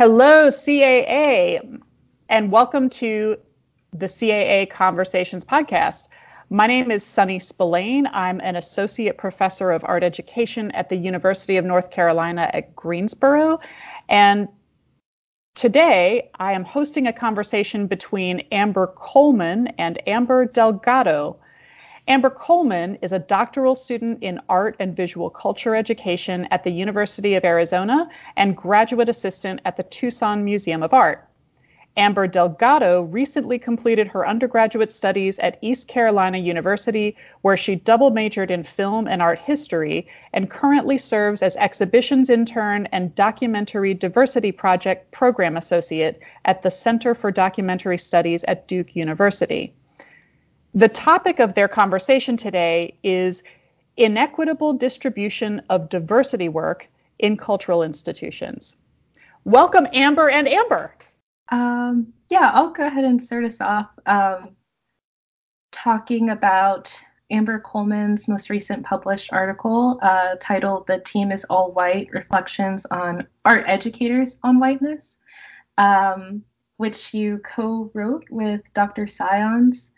Hello, CAA, and welcome to the CAA Conversations podcast. My name is Sunny Spillane. I'm an associate professor of art education at the University of North Carolina at Greensboro. And today I am hosting a conversation between Amber Coleman and Amber Delgado. Amber Coleman is a doctoral student in art and visual culture education at the University of Arizona and graduate assistant at the Tucson Museum of Art. Amber Delgado recently completed her undergraduate studies at East Carolina University, where she double majored in film and art history and currently serves as exhibitions intern and documentary diversity project program associate at the Center for Documentary Studies at Duke University. The topic of their conversation today is inequitable distribution of diversity work in cultural institutions. Welcome, Amber and Amber. Um, yeah, I'll go ahead and start us off um, talking about Amber Coleman's most recent published article uh, titled The Team is All White Reflections on Art Educators on Whiteness, um, which you co wrote with Dr. Sions.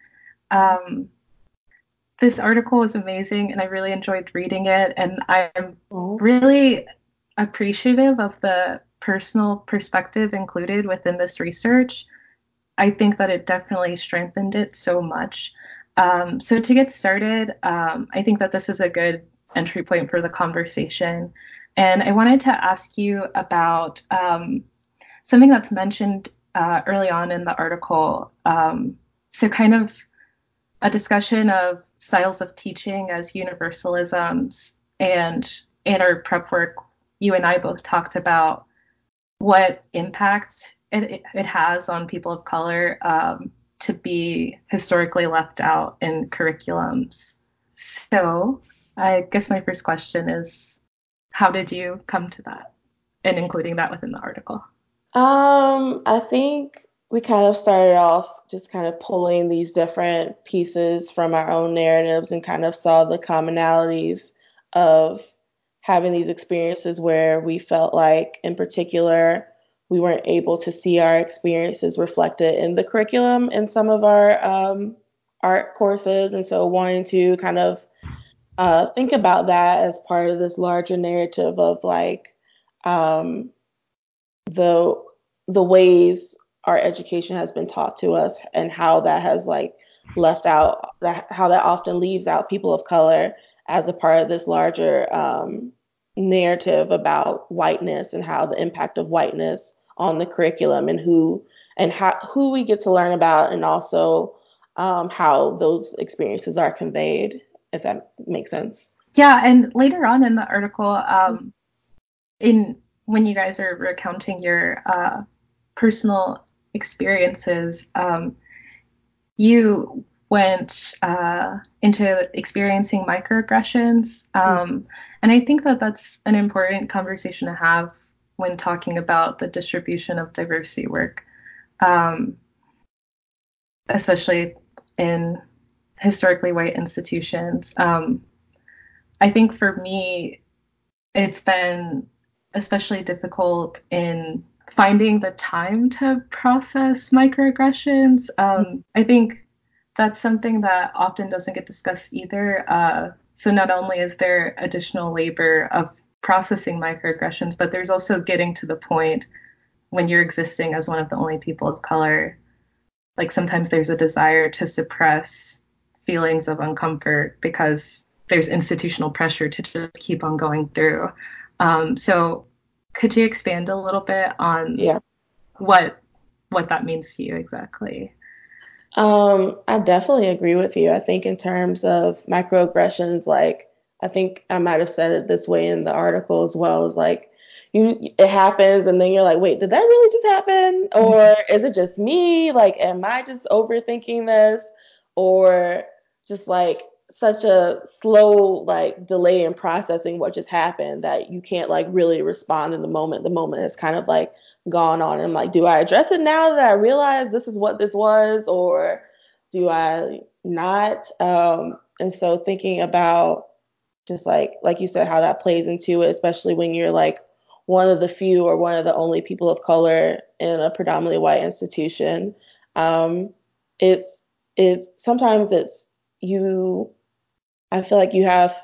Um, this article is amazing and I really enjoyed reading it. And I'm really appreciative of the personal perspective included within this research. I think that it definitely strengthened it so much. Um, so, to get started, um, I think that this is a good entry point for the conversation. And I wanted to ask you about um, something that's mentioned uh, early on in the article. Um, so, kind of a discussion of styles of teaching as universalisms. And in our prep work, you and I both talked about what impact it, it has on people of color um, to be historically left out in curriculums. So, I guess my first question is how did you come to that and including that within the article? Um, I think we kind of started off just kind of pulling these different pieces from our own narratives and kind of saw the commonalities of having these experiences where we felt like, in particular, we weren't able to see our experiences reflected in the curriculum in some of our um, art courses. And so, wanting to kind of uh, think about that as part of this larger narrative of like um, the the ways our education has been taught to us and how that has like left out that how that often leaves out people of color as a part of this larger um, narrative about whiteness and how the impact of whiteness on the curriculum and who and how who we get to learn about and also um, how those experiences are conveyed if that makes sense. Yeah and later on in the article um, in when you guys are recounting your uh, personal experiences, um, you went uh, into experiencing microaggressions. Um, and I think that that's an important conversation to have when talking about the distribution of diversity work, um, especially in historically white institutions. Um, I think for me, it's been especially difficult in finding the time to process microaggressions. Um, I think that's something that often doesn't get discussed either. Uh, so not only is there additional labor of processing microaggressions, but there's also getting to the point when you're existing as one of the only people of color. Like sometimes there's a desire to suppress feelings of uncomfort because there's institutional pressure to just keep on going through. Um, so could you expand a little bit on yeah. what what that means to you exactly? Um, I definitely agree with you. I think in terms of microaggressions, like I think I might have said it this way in the article as well, is like you it happens and then you're like, wait, did that really just happen? Or mm-hmm. is it just me? Like, am I just overthinking this? Or just like such a slow like delay in processing what just happened that you can't like really respond in the moment the moment has kind of like gone on and like do i address it now that i realize this is what this was or do i not um and so thinking about just like like you said how that plays into it especially when you're like one of the few or one of the only people of color in a predominantly white institution. Um, it's it's sometimes it's you. I feel like you have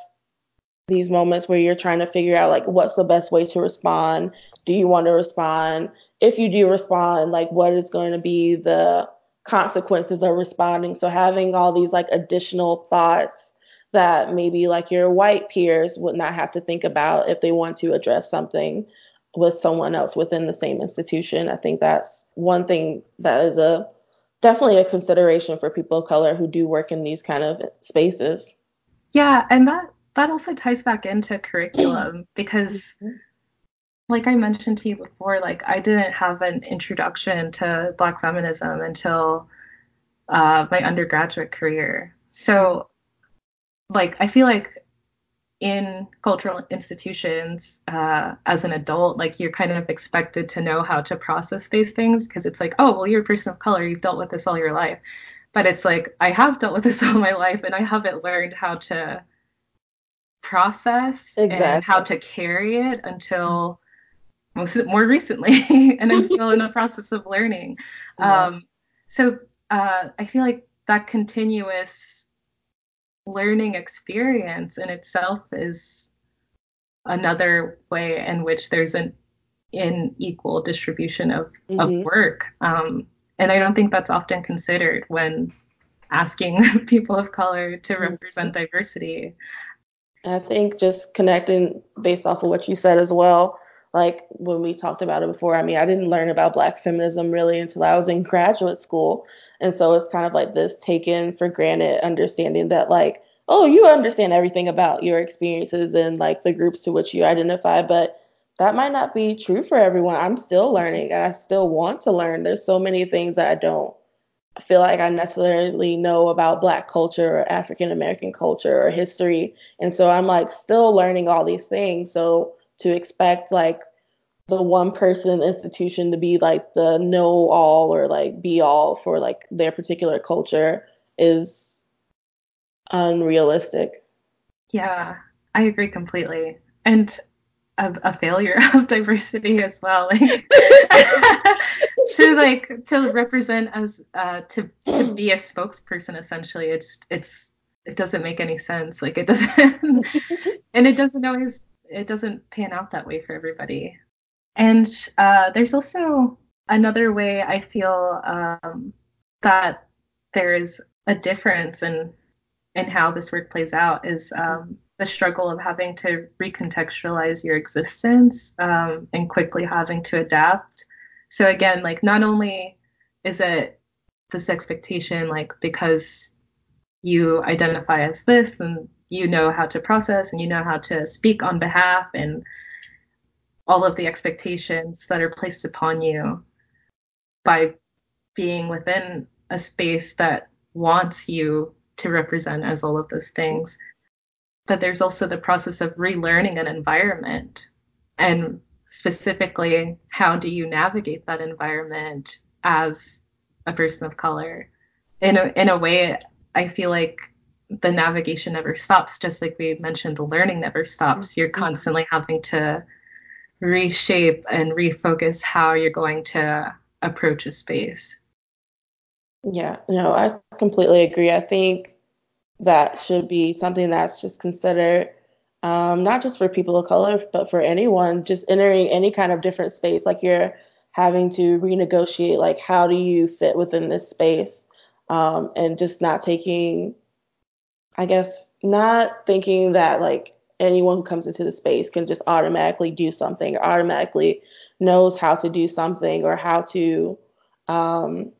these moments where you're trying to figure out like what's the best way to respond. Do you want to respond? If you do respond, like what is going to be the consequences of responding? So having all these like additional thoughts that maybe like your white peers would not have to think about if they want to address something with someone else within the same institution. I think that's one thing that is a definitely a consideration for people of color who do work in these kind of spaces. Yeah, and that that also ties back into curriculum because mm-hmm. like I mentioned to you before, like I didn't have an introduction to black feminism until uh, my undergraduate career. So like I feel like in cultural institutions uh, as an adult, like you're kind of expected to know how to process these things because it's like, oh, well, you're a person of color, you've dealt with this all your life. But it's like, I have dealt with this all my life and I haven't learned how to process exactly. and how to carry it until most more recently. and I'm still in the process of learning. Yeah. Um, so uh, I feel like that continuous learning experience in itself is another way in which there's an unequal distribution of, mm-hmm. of work. Um, and I don't think that's often considered when asking people of color to mm-hmm. represent diversity. I think just connecting based off of what you said as well, like when we talked about it before, I mean, I didn't learn about Black feminism really until I was in graduate school. And so it's kind of like this taken for granted understanding that, like, oh, you understand everything about your experiences and like the groups to which you identify, but that might not be true for everyone. I'm still learning. I still want to learn. There's so many things that I don't feel like I necessarily know about Black culture or African American culture or history. And so I'm like still learning all these things. So to expect like the one person institution to be like the know all or like be all for like their particular culture is unrealistic. Yeah, I agree completely. And a, a failure of diversity as well. Like to like to represent as uh to to be a spokesperson essentially it's it's it doesn't make any sense. Like it doesn't and it doesn't always it doesn't pan out that way for everybody. And uh, there's also another way I feel um, that there is a difference in in how this work plays out is um, the struggle of having to recontextualize your existence um, and quickly having to adapt. So again, like not only is it this expectation, like because you identify as this and you know how to process and you know how to speak on behalf and all of the expectations that are placed upon you by being within a space that wants you to represent as all of those things. But there's also the process of relearning an environment and specifically how do you navigate that environment as a person of color in a, in a way i feel like the navigation never stops just like we mentioned the learning never stops you're mm-hmm. constantly having to reshape and refocus how you're going to approach a space. Yeah no i completely agree. I think that should be something that's just considered um, not just for people of color but for anyone just entering any kind of different space like you're having to renegotiate like how do you fit within this space? Um, and just not taking I guess not thinking that like anyone who comes into the space can just automatically do something or automatically knows how to do something or how to um,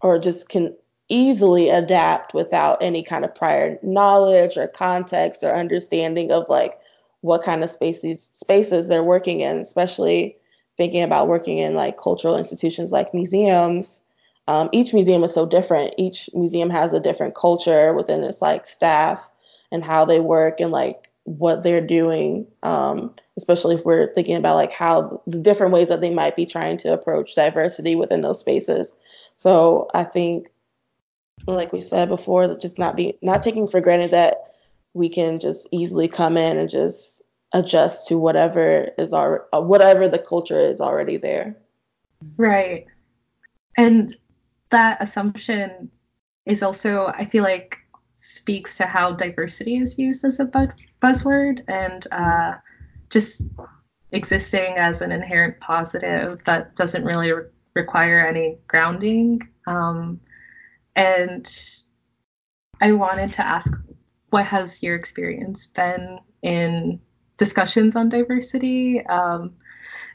or just can easily adapt without any kind of prior knowledge or context or understanding of like what kind of spaces spaces they're working in especially thinking about working in like cultural institutions like museums um, each museum is so different. Each museum has a different culture within its like staff and how they work and like what they're doing. Um, especially if we're thinking about like how the different ways that they might be trying to approach diversity within those spaces. So I think, like we said before, just not be not taking for granted that we can just easily come in and just adjust to whatever is our whatever the culture is already there. Right. And that assumption is also, I feel like, speaks to how diversity is used as a bu- buzzword and uh, just existing as an inherent positive that doesn't really re- require any grounding. Um, and I wanted to ask what has your experience been in discussions on diversity? Um,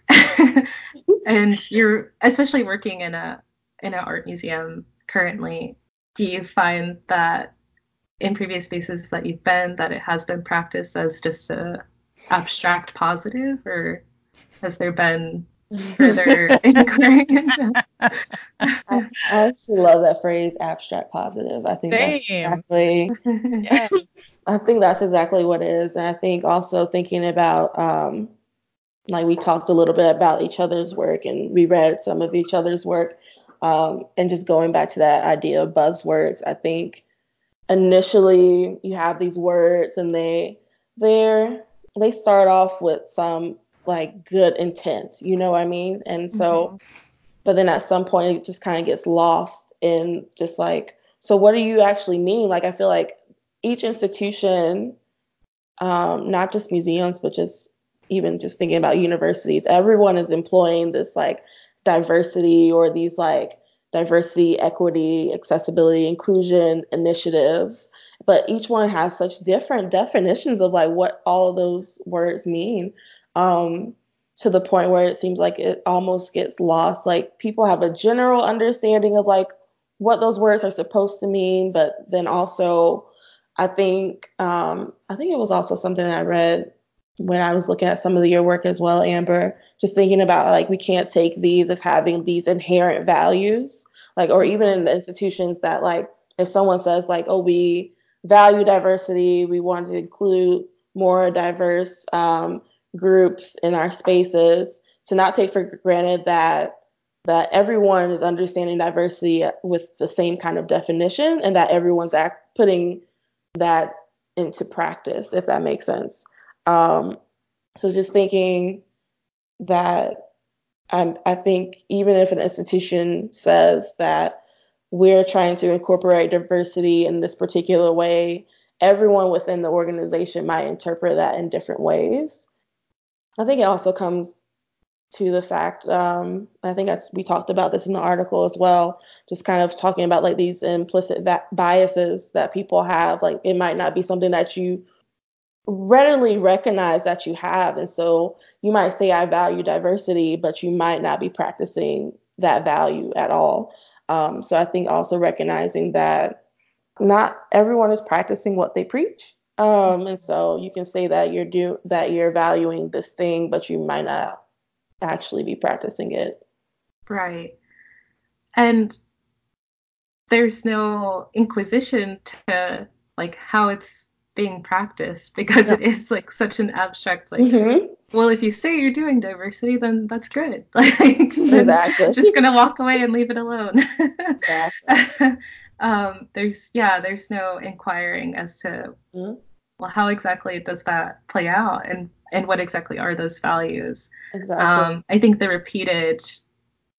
and you're especially working in a in an art museum currently. Do you find that in previous spaces that you've been that it has been practiced as just a abstract positive, or has there been further inquiry? I, I actually love that phrase, abstract positive. I think Same. that's exactly. Yes. I think that's exactly what it is, and I think also thinking about, um, like we talked a little bit about each other's work, and we read some of each other's work, um, and just going back to that idea of buzzwords. I think initially you have these words, and they they're they start off with some like good intent, you know what I mean? And so, Mm-hmm. but then at some point it just kind of gets lost in just like, so what do you actually mean? Like, I feel like each institution, um, not just museums, but just even just thinking about universities, everyone is employing this like diversity or these like diversity, equity, accessibility, inclusion initiatives. But each one has such different definitions of like what all those words mean. Um, to the point where it seems like it almost gets lost. Like people have a general understanding of like what those words are supposed to mean, but then also I think um, I think it was also something I read when I was looking at some of your work as well, Amber. Just thinking about like we can't take these as having these inherent values, like or even in the institutions that like if someone says like oh we value diversity, we want to include more diverse um, groups in our spaces, to not take for granted that that everyone is understanding diversity with the same kind of definition and that everyone's act putting that into practice, if that makes sense. Um, so just thinking that I'm, I think even if an institution says that we're trying to incorporate diversity in this particular way, everyone within the organization might interpret that in different ways. I think it also comes to the fact um, i think we talked about this in the article as well just kind of talking about like these implicit va- biases that people have like it might not be something that you readily recognize that you have and so you might say i value diversity but you might not be practicing that value at all um, so i think also recognizing that not everyone is practicing what they preach um, and so you can say that you're do that you're valuing this thing but you might not actually be practicing it. Right. And there's no inquisition to like how it's being practiced because it is like such an abstract like Mhm. well if you say you're doing diversity then that's good like Exactly. just gonna walk away and leave it alone Exactly. um there's yeah there's no inquiring as to Mhm. well how exactly does that play out and and what exactly are those values Exactly. um, I think the repeated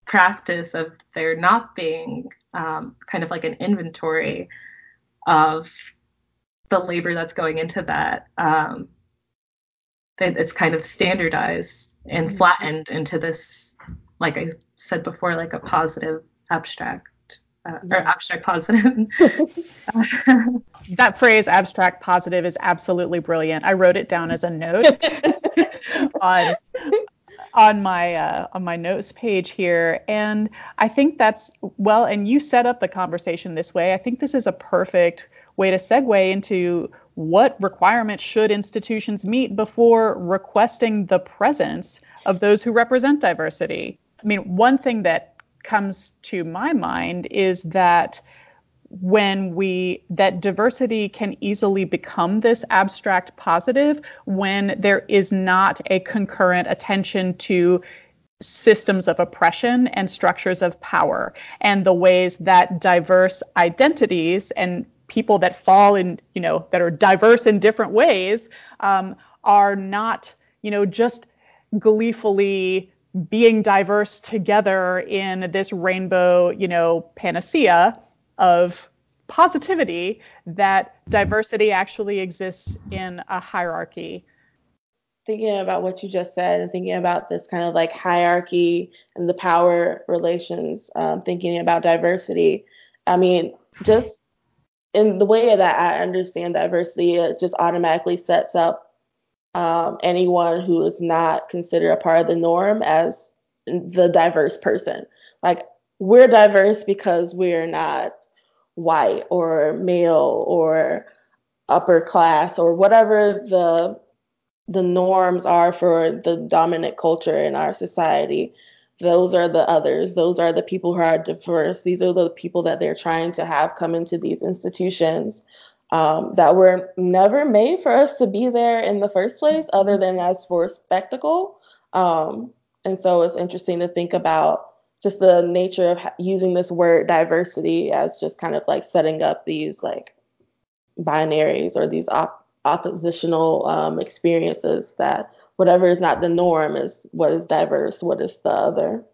practice of there not being um, kind of like an inventory of the labor that's going into that, um, that it's kind of standardized and Mhm. flattened into this, like I said before, like a positive abstract uh, or abstract positive. That phrase abstract positive is absolutely brilliant. I wrote it down as a note on on my uh, on my notes page here and i think that's well and you set up the conversation this way i think this is a perfect way to segue into what requirements should institutions meet before requesting the presence of those who represent diversity? I mean one thing that comes to my mind is that when we that diversity can easily become this abstract positive when there is not a concurrent attention to systems of oppression and structures of power and the ways that diverse identities and people that fall in you know that are diverse in different ways um, are not, you know, just gleefully being diverse together in this rainbow, you know, panacea of positivity, that diversity actually exists in a hierarchy. Thinking about what you just said and thinking about this kind of like hierarchy and the power relations, um, thinking about diversity. I mean, just in the way that I understand diversity, it just automatically sets up um, anyone who is not considered a part of the norm as the diverse person. Like we're diverse because we're not white or male or upper class or whatever the the norms are for the dominant culture in our society those are the others. Those are the people who are diverse. These are the people that they're trying to have come into these institutions um, that were never made for us to be there in the first place other than as for spectacle. Um, and so it's interesting to think about just the nature of using this word diversity as just kind of like setting up these like binaries or these op- oppositional um, experiences that whatever is not the norm is what is diverse, what is the other.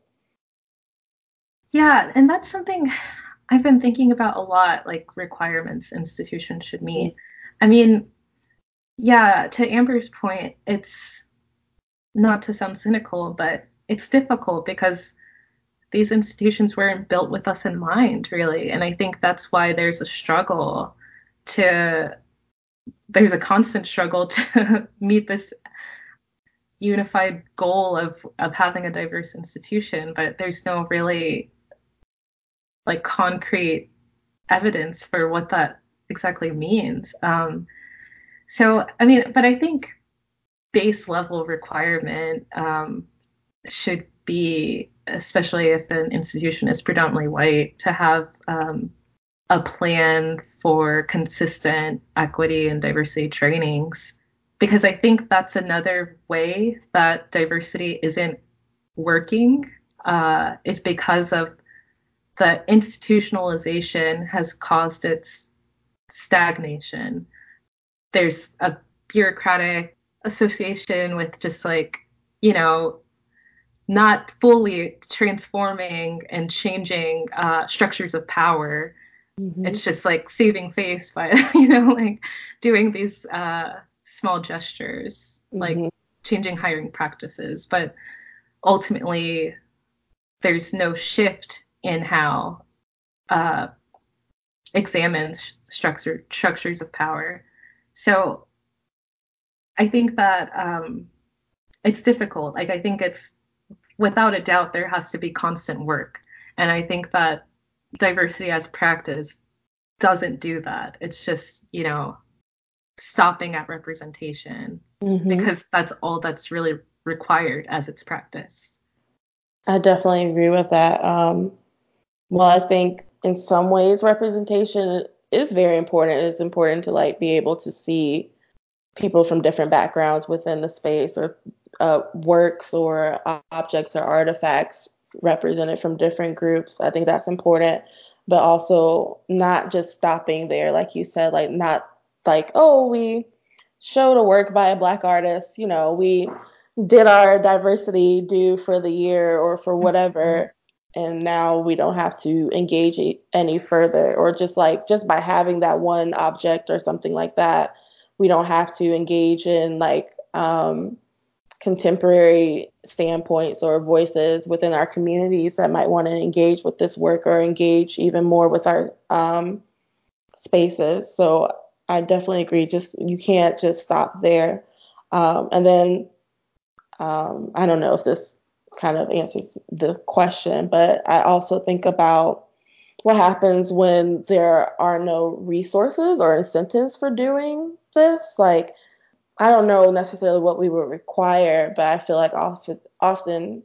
Yeah, and that's something I've been thinking about a lot, like requirements institutions should meet. I mean, yeah, to Amber's point, it's not to sound cynical, but it's difficult because these institutions weren't built with us in mind, really. And I think that's why there's a struggle to, there's a constant struggle to meet this unified goal of of having a diverse institution but there's no really like concrete evidence for what that exactly means um, so i mean but i think base level requirement um, should be especially if an institution is predominantly white, to have um, a plan for consistent equity and diversity trainings. Because I think that's another way that diversity isn't working, uh, is because of the institutionalization has caused its stagnation. There's a bureaucratic association with just like, you know, not fully transforming and changing uh, structures of power. Mm-hmm. It's just like saving face by, you know, like doing these uh, small gestures, mm-hmm. like changing hiring practices. But ultimately, there's no shift in how uh, examines structure structures of power. So I think that um, it's difficult. Like I think it's without a doubt, there has to be constant work. And I think that diversity as practice doesn't do that. It's just, you know, stopping at representation mm-hmm. because that's all that's really required as its practice. I definitely agree with that. Um, well, I think in some ways representation is very important. It's important to like be able to see people from different backgrounds within the space or uh, works or objects or artifacts represented from different groups. I think that's important, but also not just stopping there, like you said, like not like, oh, we showed a work by a Black artist, you know, we did our diversity due for the year or for whatever. And now we don't have to engage any further, or just like just by having that one object or something like that, we don't have to engage in like um, contemporary standpoints or voices within our communities that might want to engage with this work or engage even more with our um, spaces. So I definitely agree. Just you can't just stop there. Um, and then um, I don't know if this kind of answers the question, but I also think about what happens when there are no resources or incentives for doing this. Like I don't know necessarily what we would require, but I feel like often,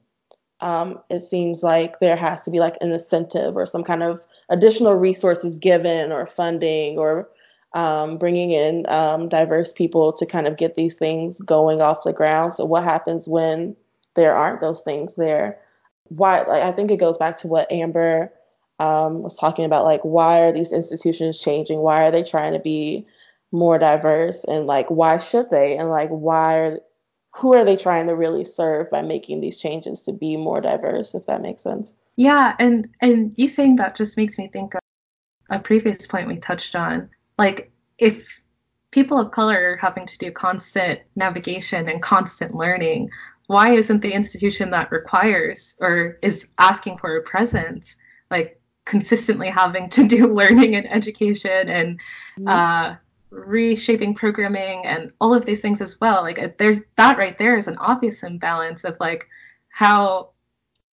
um, it seems like there has to be like an incentive or some kind of additional resources given or funding or um, bringing in um, diverse people to kind of get these things going off the ground. So what happens when there aren't those things there? Why? Like I think it goes back to what Amber um, was talking about. Like why are these institutions changing? Why are they trying to be more diverse and like why should they and like why are who are they trying to really serve by making these changes to be more diverse if that makes sense yeah and and you saying that just makes me think of a previous point we touched on like if people of color are having to do constant navigation and constant learning why isn't the institution that requires or is asking for a presence like consistently having to do learning and education and mm-hmm. uh, reshaping programming and all of these things as well like there's that right there is an obvious imbalance of like how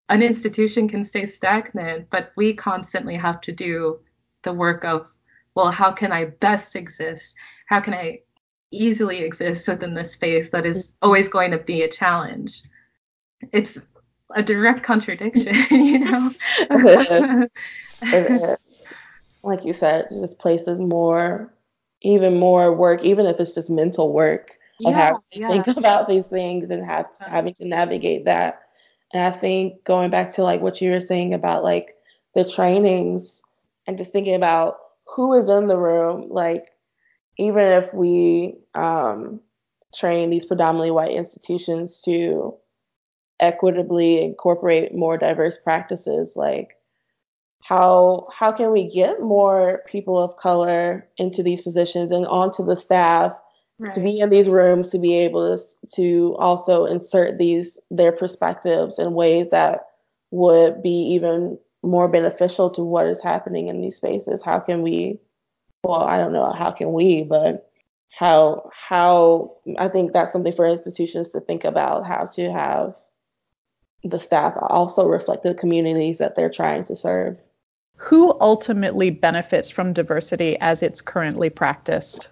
an institution can stay stagnant but we constantly have to do the work of well how can i best exist how can i easily exist within this space that is always going to be a challenge it's a direct contradiction you know like you said just places more even more work, even if it's just mental work of yeah, having to yeah. think about these things and have, having to navigate that. And I think going back to like what you were saying about like the trainings and just thinking about who is in the room, like even if we um, train these predominantly white institutions to equitably incorporate more diverse practices, like how how can we get more people of color into these positions and onto the staff right. to be in these rooms to be able to to also insert these their perspectives in ways that would be even more beneficial to what is happening in these spaces how can we well i don't know how can we but how how i think that's something for institutions to think about how to have the staff also reflect the communities that they're trying to serve who ultimately benefits from diversity as it's currently practiced?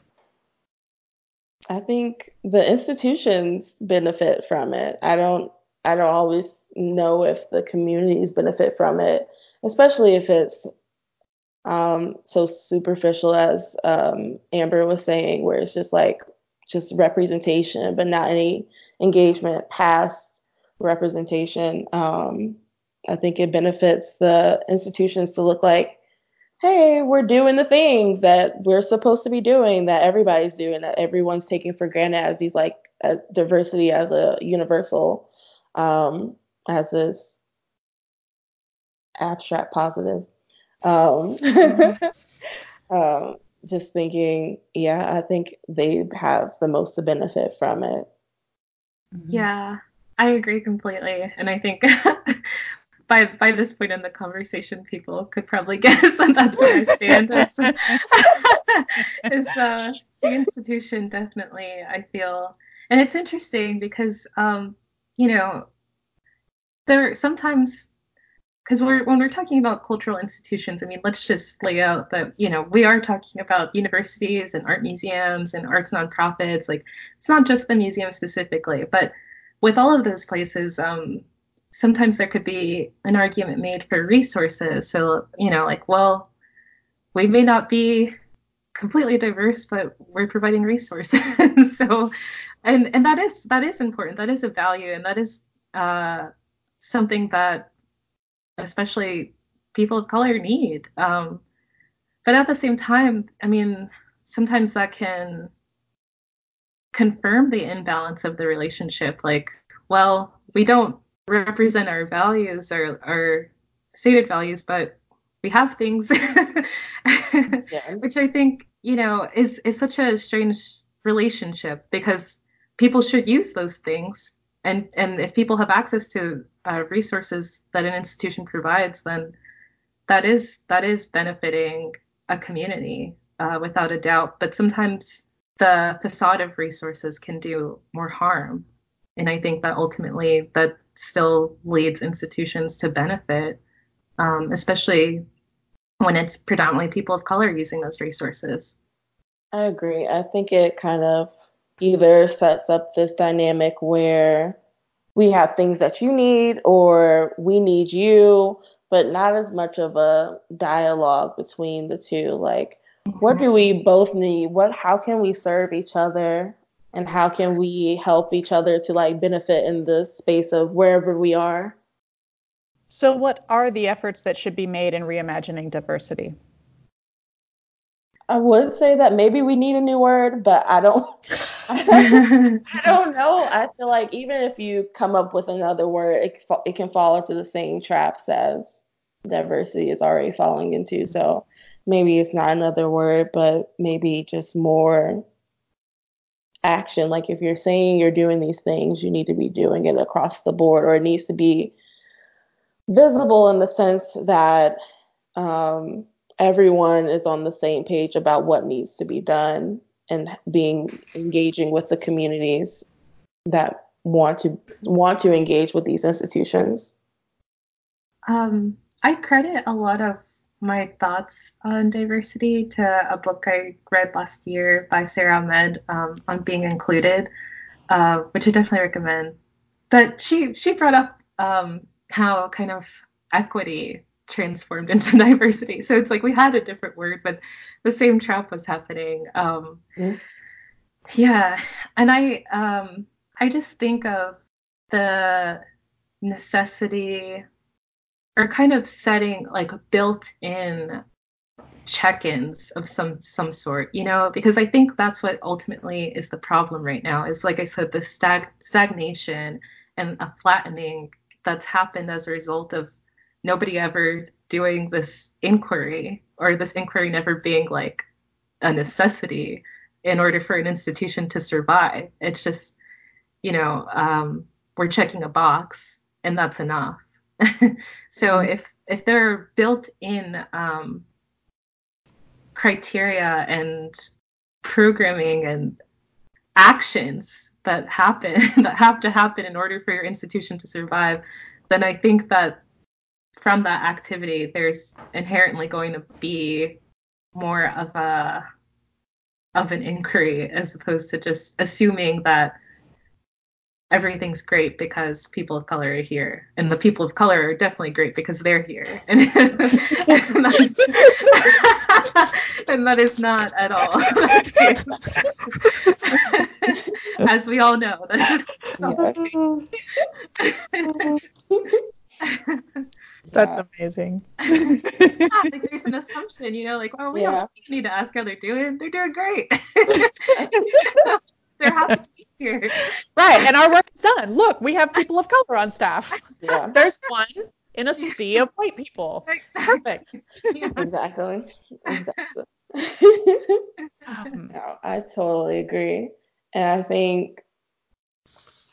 I think the institutions benefit from it. I don't I don't always know if the communities benefit from it, especially if it's um, so superficial as um, Amber was saying, where it's just like just representation, but not any engagement past representation. Um, I think it benefits the institutions to look like, hey, we're doing the things that we're supposed to be doing, that everybody's doing, that everyone's taking for granted as these like diversity as a universal, um, as this abstract positive. Um, mm-hmm. um, just thinking, yeah, I think they have the most to benefit from it. Yeah, I agree completely. And I think by by this point in the conversation, people could probably guess that that's where I stand. is, is uh, the institution definitely? I feel, and it's interesting because um, you know there sometimes because we're when we're talking about cultural institutions i mean let's just lay out that you know we are talking about universities and art museums and arts nonprofits like it's not just the museum specifically but with all of those places um, sometimes there could be an argument made for resources. So, you know, like, well, we may not be completely diverse, but we're providing resources. so, and and that is that is important. That is a value, and that is uh, something that especially people of color need. Um, but at the same time, I mean, sometimes that can confirm the imbalance of the relationship. Like, well, we don't represent our values, our our stated values, but we have things, yeah. which I think you know is is such a strange relationship because people should use those things, and and if people have access to uh, resources that an institution provides, then that is that is benefiting a community uh, without a doubt. But sometimes the facade of resources can do more harm and I think that ultimately that still leads institutions to benefit, um, especially when it's predominantly people of color using those resources. I agree. I think it kind of either sets up this dynamic where we have things that you need or we need you, but not as much of a dialogue between the two. Like, what do we both need? What how can we serve each other? and how can we help each other to like benefit in the space of wherever we are so what are the efforts that should be made in reimagining diversity I would say that maybe we need a new word, but I don't. I don't know. I feel like even if you come up with another word, it, it can fall into the same traps as diversity is already falling into. So maybe it's not another word, but maybe just more action. Like if you're saying you're doing these things, you need to be doing it across the board, or it needs to be visible in the sense that um, everyone is on the same page about what needs to be done and being engaging with the communities that want to want to engage with these institutions. Um, I credit a lot of my thoughts on diversity to a book I read last year by Sara Ahmed um, on being included, uh, which I definitely recommend. But she she brought up um, how kind of equity transformed into diversity. So it's like we had a different word, but the same trap was happening. Um, mm-hmm. Yeah, and I um, I just think of the necessity or kind of setting like built-in check-ins of some some sort you know because i think that's what ultimately is the problem right now is like i said the stag- stagnation and a flattening that's happened as a result of nobody ever doing this inquiry or this inquiry never being like a necessity in order for an institution to survive it's just you know um, we're checking a box and that's enough so mm-hmm. if if there are built-in um, criteria and programming and actions that happen that have to happen in order for your institution to survive then i think that from that activity there's inherently going to be more of a of an inquiry as opposed to just assuming that everything's great because people of color are here. And the people of color are definitely great because they're here. And, and, and that is not at all as we all know that's amazing yeah, like there's an assumption you know like oh we yeah. don't need to ask how they're doing they're doing great they're happy to be here. Right. And our work is done. Look, we have people of color on staff. Yeah. There's one in a sea of white people. Exactly. Yeah. Exactly. Exactly. um, no, I totally agree. And I think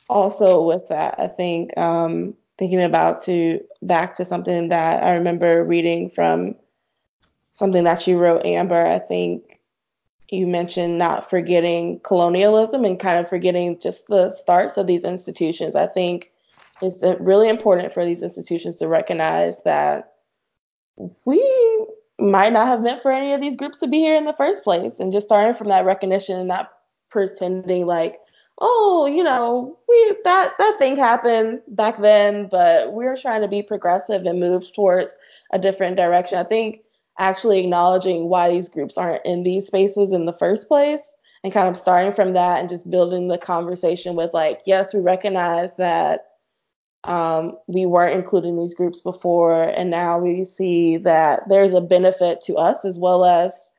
also with that, I think um, thinking about to back to something that I remember reading from something that you wrote, Amber. I think you mentioned not forgetting colonialism and kind of forgetting just the starts of these institutions. I think it's uh, really important for these institutions to recognize that we might not have meant for any of these groups to be here in the first place and just starting from that recognition and not pretending like oh you know we that that thing happened back then but we're trying to be progressive and move towards a different direction. I think actually acknowledging why these groups aren't in these spaces in the first place and kind of starting from that and just building the conversation with like yes we recognize that um, we weren't including these groups before and now we see that there's a benefit to us as well as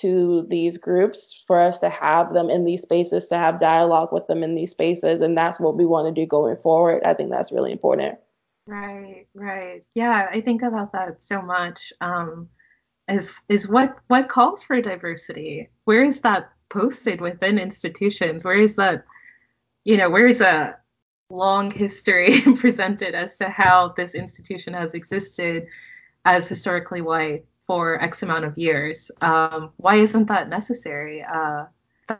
to these groups for us to have them in these spaces to have dialogue with them in these spaces and that's what we want to do going forward. I think that's really important. Right right. Yeah i think about that so much um, is is what what calls for diversity? Where is that posted within institutions? Where is that you know where is a long history presented as to how this institution has existed as historically white for x amount of years um, why isn't that necessary uh,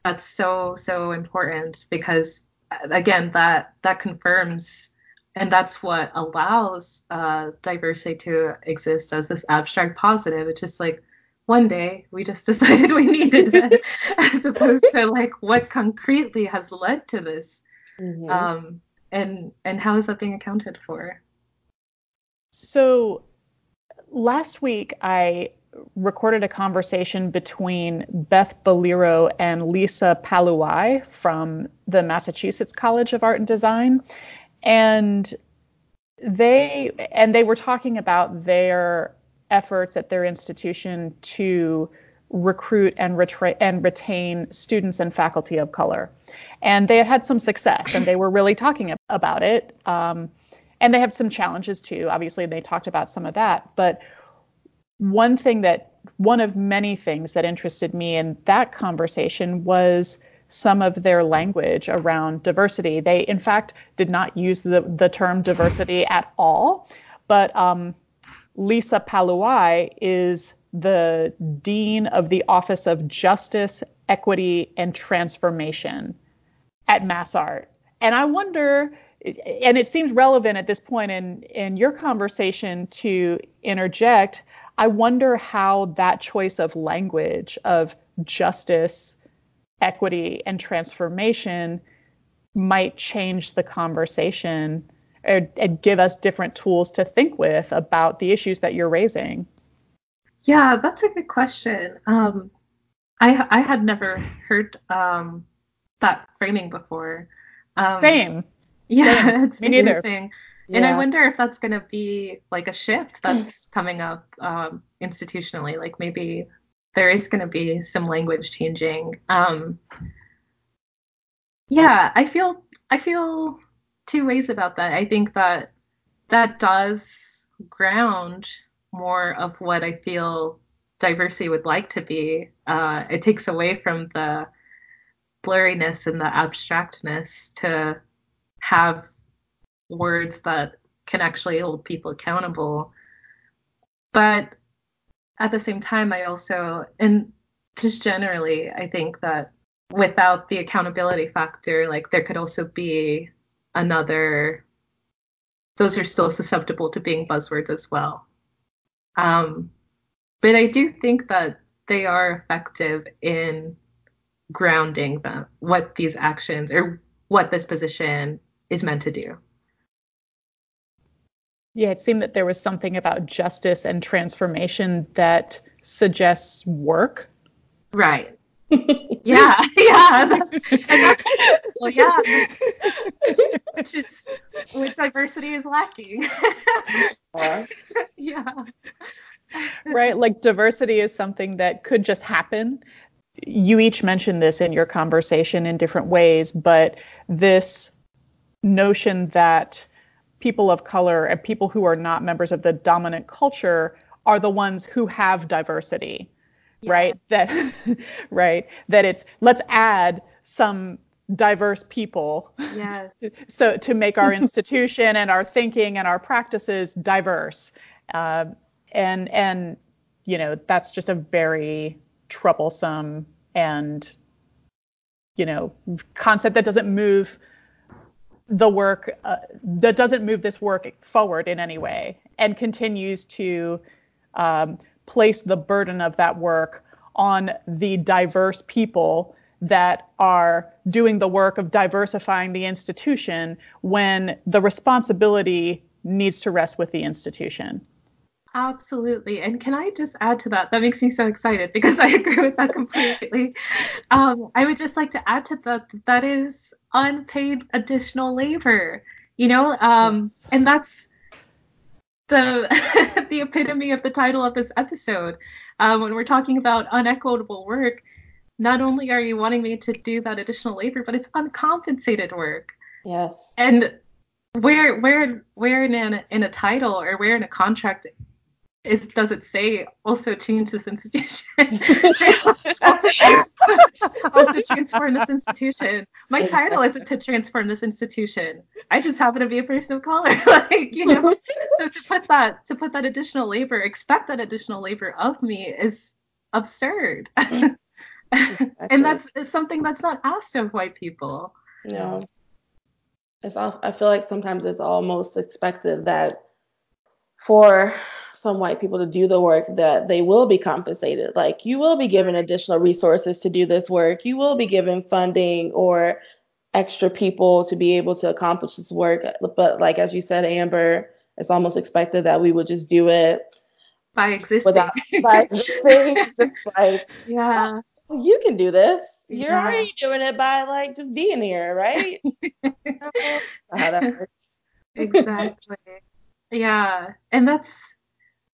that's so so important because again that that confirms and that's what allows uh, diversity to exist as this abstract positive. It's just like one day we just decided we needed it, as opposed to like what concretely has led to this, mm-hmm. um, and and how is that being accounted for? So, last week I recorded a conversation between Beth Balliro and Lyssa Palu-ay from the Massachusetts College of Art and Design and they and they were talking about their efforts at their institution to recruit and, retra- and retain students and faculty of color. And they had had some success and they were really talking about it. Um, and they have some challenges too. Obviously, they talked about some of that. But one thing that, one of many things that interested me in that conversation was some of their language around diversity. They, in fact, did not use the, the term diversity at all. But um, Lyssa Palu-ay is the Dean of the Office of Justice, Equity, and Transformation at MassArt. And I wonder, and it seems relevant at this point in, in your conversation to interject, I wonder how that choice of language of justice, equity, and transformation might change the conversation or, and give us different tools to think with about the issues that you're raising. Yeah, that's a good question. Um, I I had never heard um, that framing before. Um, Same. Yeah, it's Me interesting. Yeah. And I wonder if that's going to be like a shift that's coming up um, institutionally. Like maybe there is going to be some language changing. Um, yeah, I feel I feel two ways about that. I think that that does ground more of what I feel diversity would like to be. Uh, it takes away from the blurriness and the abstractness to have words that can actually hold people accountable. But at the same time, I also, and just generally, I think that without the accountability factor, like there could also be another, those are still susceptible to being buzzwords as well. Um, but I do think that they are effective in grounding the, what these actions or what this position is meant to do. Yeah, it seemed that there was something about justice and transformation that suggests work. Right. yeah, yeah. That's, well, yeah. Which is which diversity is lacking. Yeah. Right, like diversity is something that could just happen. You each mentioned this in your conversation in different ways, but this notion that people of color and people who are not members of the dominant culture are the ones who have diversity yeah. right? That right? That it's let's add some diverse people yes. so to make our institution and our thinking and our practices diverse. Uh, and and you know that's just a very troublesome and you know concept that doesn't move the work uh, that doesn't move this work forward in any way and continues to um, place the burden of that work on the diverse people that are doing the work of diversifying the institution when the responsibility needs to rest with the institution. Absolutely. And can I just add to that? That makes me so excited because I agree with that completely. Um, I would just like to add to that that is unpaid additional labor, you know, um, yes. and that's the the epitome of the title of this episode. Uh, when we're talking about unequitable work, not only are you wanting me to do that additional labor, but it's uncompensated work. Yes. And where where where in a, in a title or where in a contract is does it say also change this institution also, also transform this institution my title isn't to transform this institution i just happen to be a person of color like you know? So to put that to put that additional labor expect that additional labor of me is absurd. And that's something that's not asked of white people. No. It's all, i feel like sometimes it's almost expected that for some white people to do the work that they will be compensated. Like you will be given additional resources to do this work. You will be given funding or extra people to be able to accomplish this work. But like as you said amber it's almost expected that we would just do it by existing. without, by existing like yeah. Oh, you can do this. You're yeah. already doing it by like just being here right? How that works exactly. Yeah. And that's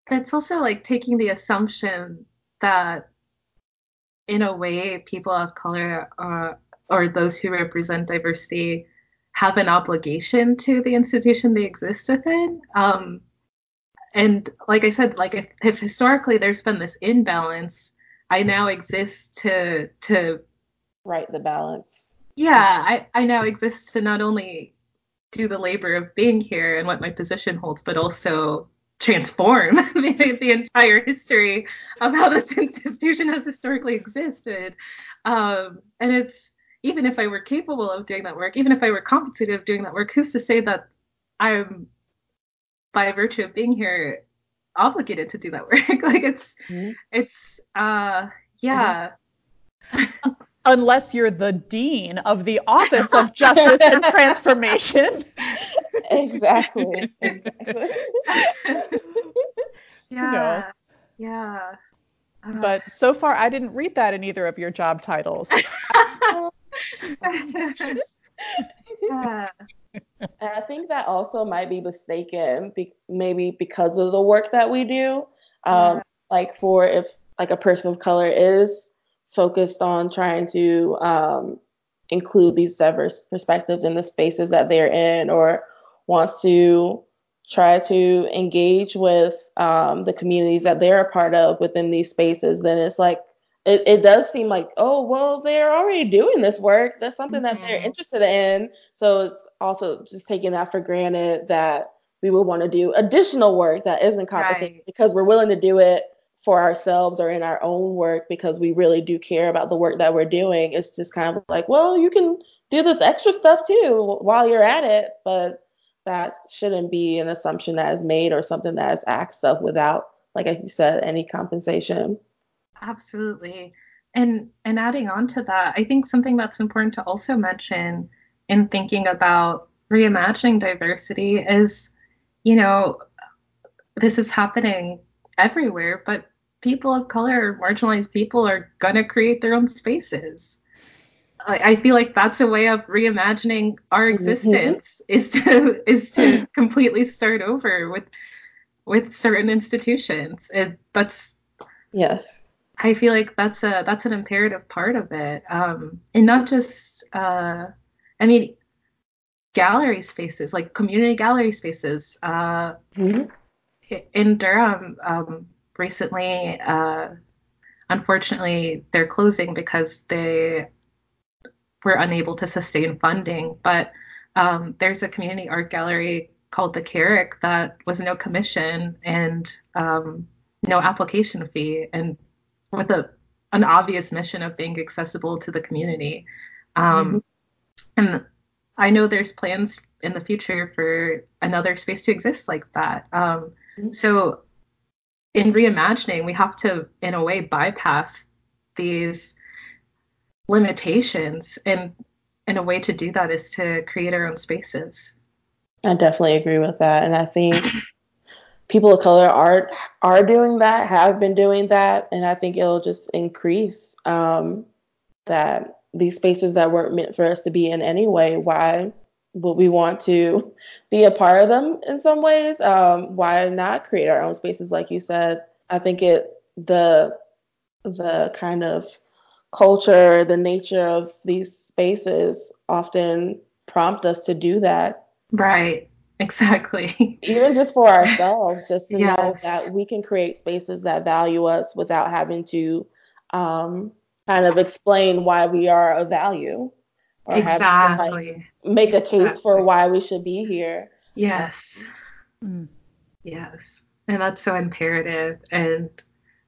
that's also like taking the assumption that in a way, people of color uh, or those who represent diversity have an obligation to the institution they exist within. Um, and like I said, like if, if historically there's been this imbalance, I now exist to to right the balance. Yeah, I, I now exist to not only do the labor of being here and what my position holds, but also transform the, the, entire history of how this institution has historically existed. Um, and it's even if I were capable of doing that work, even if I were compensated of doing that work, who's to say that I'm, by virtue of being here, obligated to do that work? like it's, mm-hmm. it's, uh, yeah. Mm-hmm. Unless you're the dean of the Office of Justice and Transformation. Exactly. exactly. yeah. You know. Yeah. Uh, but so far, I didn't read that in either of your job titles. yeah. And I think that also might be mistaken, be- maybe because of the work that we do. Um, yeah. Like for if like a person of color is focused on trying to um, include these diverse perspectives in the spaces that they're in, or wants to try to engage with um, the communities that they're a part of within these spaces, then it's like it, it does seem like, oh, well, they're already doing this work. That's something mm-hmm. that they're mm-hmm. interested in. So it's also just taking that for granted that we would want to do additional work that isn't compensated right. because we're willing to do it for ourselves or in our own work because we really do care about the work that we're doing. It's just kind of like, well, you can do this extra stuff too while you're at it, but that shouldn't be an assumption that is made or something that is asked of without, like you said, any compensation. Absolutely. And and adding on to that, I think something that's important to also mention in thinking about reimagining diversity is, you know, this is happening everywhere, but people of color, marginalized people are gonna create their own spaces. I, I feel like that's a way of reimagining our mm-hmm. existence mm-hmm. is to is to completely start over with with certain institutions. It, that's yes I feel like that's a that's an imperative part of it, um, and not just. Uh, I mean, gallery spaces like community gallery spaces. Uh, mm-hmm. In Durham, um, recently, uh, unfortunately, they're closing because they were unable to sustain funding. But um, there's a community art gallery called the Carrack that was no commission and um, no application fee, and with a an obvious mission of being accessible to the community. Um, mm-hmm. And I know there's plans in the future for another space to exist like that. Um, mm-hmm. So, in reimagining, we have to, in a way, bypass these limitations. And, and a way to do that is to create our own spaces. I definitely agree with that. And I think people of color are are doing that, have been doing that, and I think it'll just increase um, that these spaces that weren't meant for us to be in anyway. Why would we want to be a part of them in some ways? Um, why not create our own spaces, like you said? I think it the the kind of culture, the nature of these spaces often prompt us to do that. Right. Exactly. Even just for ourselves, just to yes. know that we can create spaces that value us without having to um, kind of explain why we are of value. Or exactly. To, like, make a case exactly. for why we should be here. Yes. Mm. Yes. And that's so imperative. And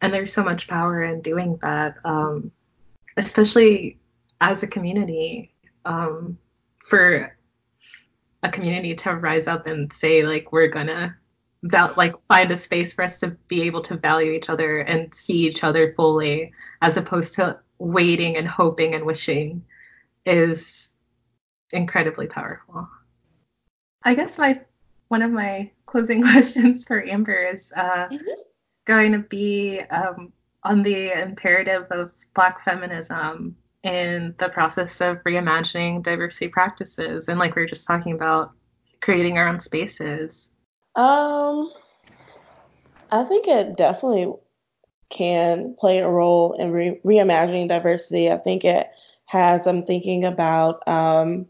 and there's so much power in doing that. Um, especially as a community. Um, for a community to rise up and say like we're gonna val- like find a space for us to be able to value each other and see each other fully as opposed to waiting and hoping and wishing is incredibly powerful i guess my one of my closing questions for amber is uh, mm-hmm. going to be um, on the imperative of black feminism in the process of reimagining diversity practices and like we were just talking about creating our own spaces um i think it definitely can play a role in re- reimagining diversity. I think it has. I'm thinking about. Um,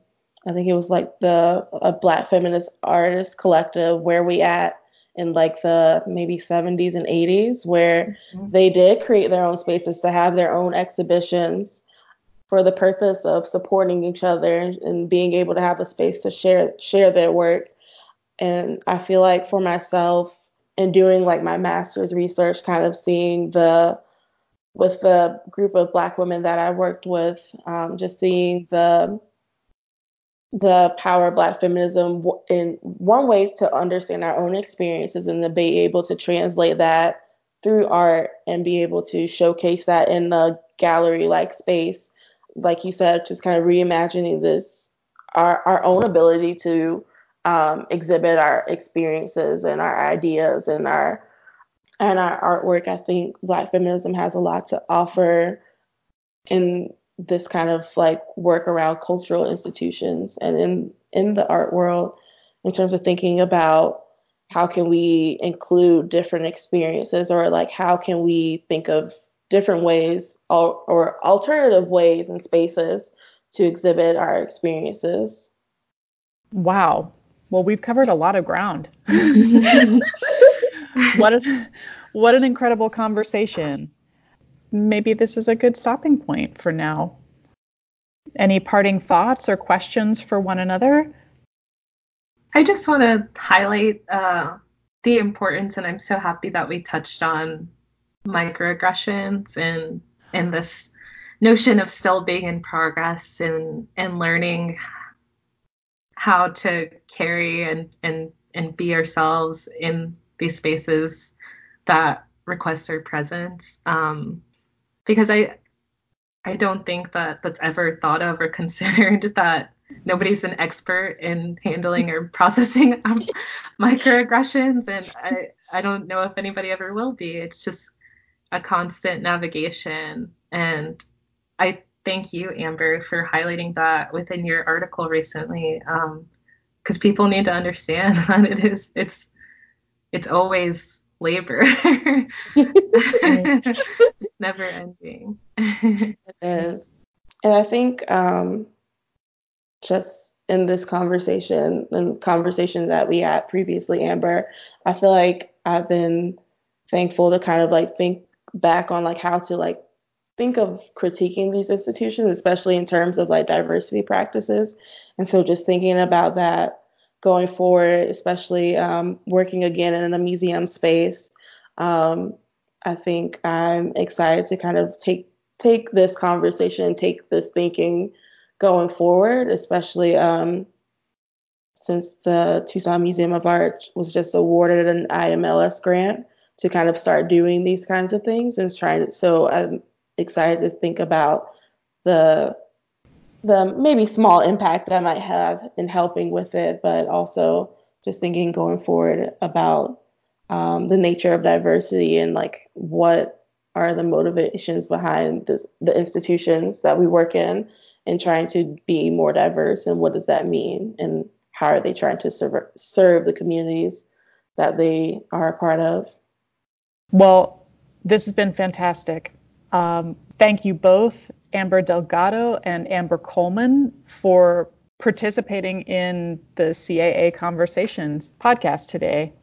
I think it was like the a Black feminist artist collective. Where we at? In like the maybe 70s and 80s where mm-hmm. they did create their own spaces to have their own exhibitions for the purpose of supporting each other and being able to have a space to share share their work and i feel like for myself in doing like my master's research kind of seeing the with the group of black women that i worked with um, just seeing the the power of Black feminism in one way to understand our own experiences and to be able to translate that through art and be able to showcase that in the gallery like space. Like you said, just kind of reimagining this, our, our own ability to um, exhibit our experiences and our ideas and our and our artwork. I think Black feminism has a lot to offer in this kind of like work around cultural institutions and in in the art world in terms of thinking about how can we include different experiences or like how can we think of different ways or, or alternative ways and spaces to exhibit our experiences. Wow. Well we've covered a lot of ground. What a, what an incredible conversation maybe this is a good stopping point for now. Any parting thoughts or questions for one another? I just want to highlight uh, the importance, and I'm so happy that we touched on microaggressions and and this notion of still being in progress and and learning how to carry and and and be ourselves in these spaces that request our presence. Um, because I I don't think that that's ever thought of or considered that nobody's an expert in handling or processing um, microaggressions and I I don't know if anybody ever will be. It's just a constant navigation and I thank you Amber for highlighting that within your article recently because um, people need to understand that it is it's it's always labor. it's never ending. it is. And I think um, just in this conversation and conversation that we had previously, Amber, I feel like I've been thankful to kind of like think back on like how to like think of critiquing these institutions, especially in terms of like diversity practices. And so just thinking about that going forward, especially um, working again in a museum space. Um, I think I'm excited to kind of take take this conversation, and take this thinking going forward, especially um, since the Tucson Museum of Art was just awarded an IMLS grant to kind of start doing these kinds of things and trying. So I'm excited to think about the the maybe small impact that I might have in helping with it, but also just thinking going forward about um, the nature of diversity and like what are the motivations behind this, the institutions that we work in and trying to be more diverse and what does that mean and how are they trying to serve, serve the communities that they are a part of? Well this has been fantastic. Um, thank you both Amber Delgado and Amber Coleman for participating in the CAA Conversations podcast today.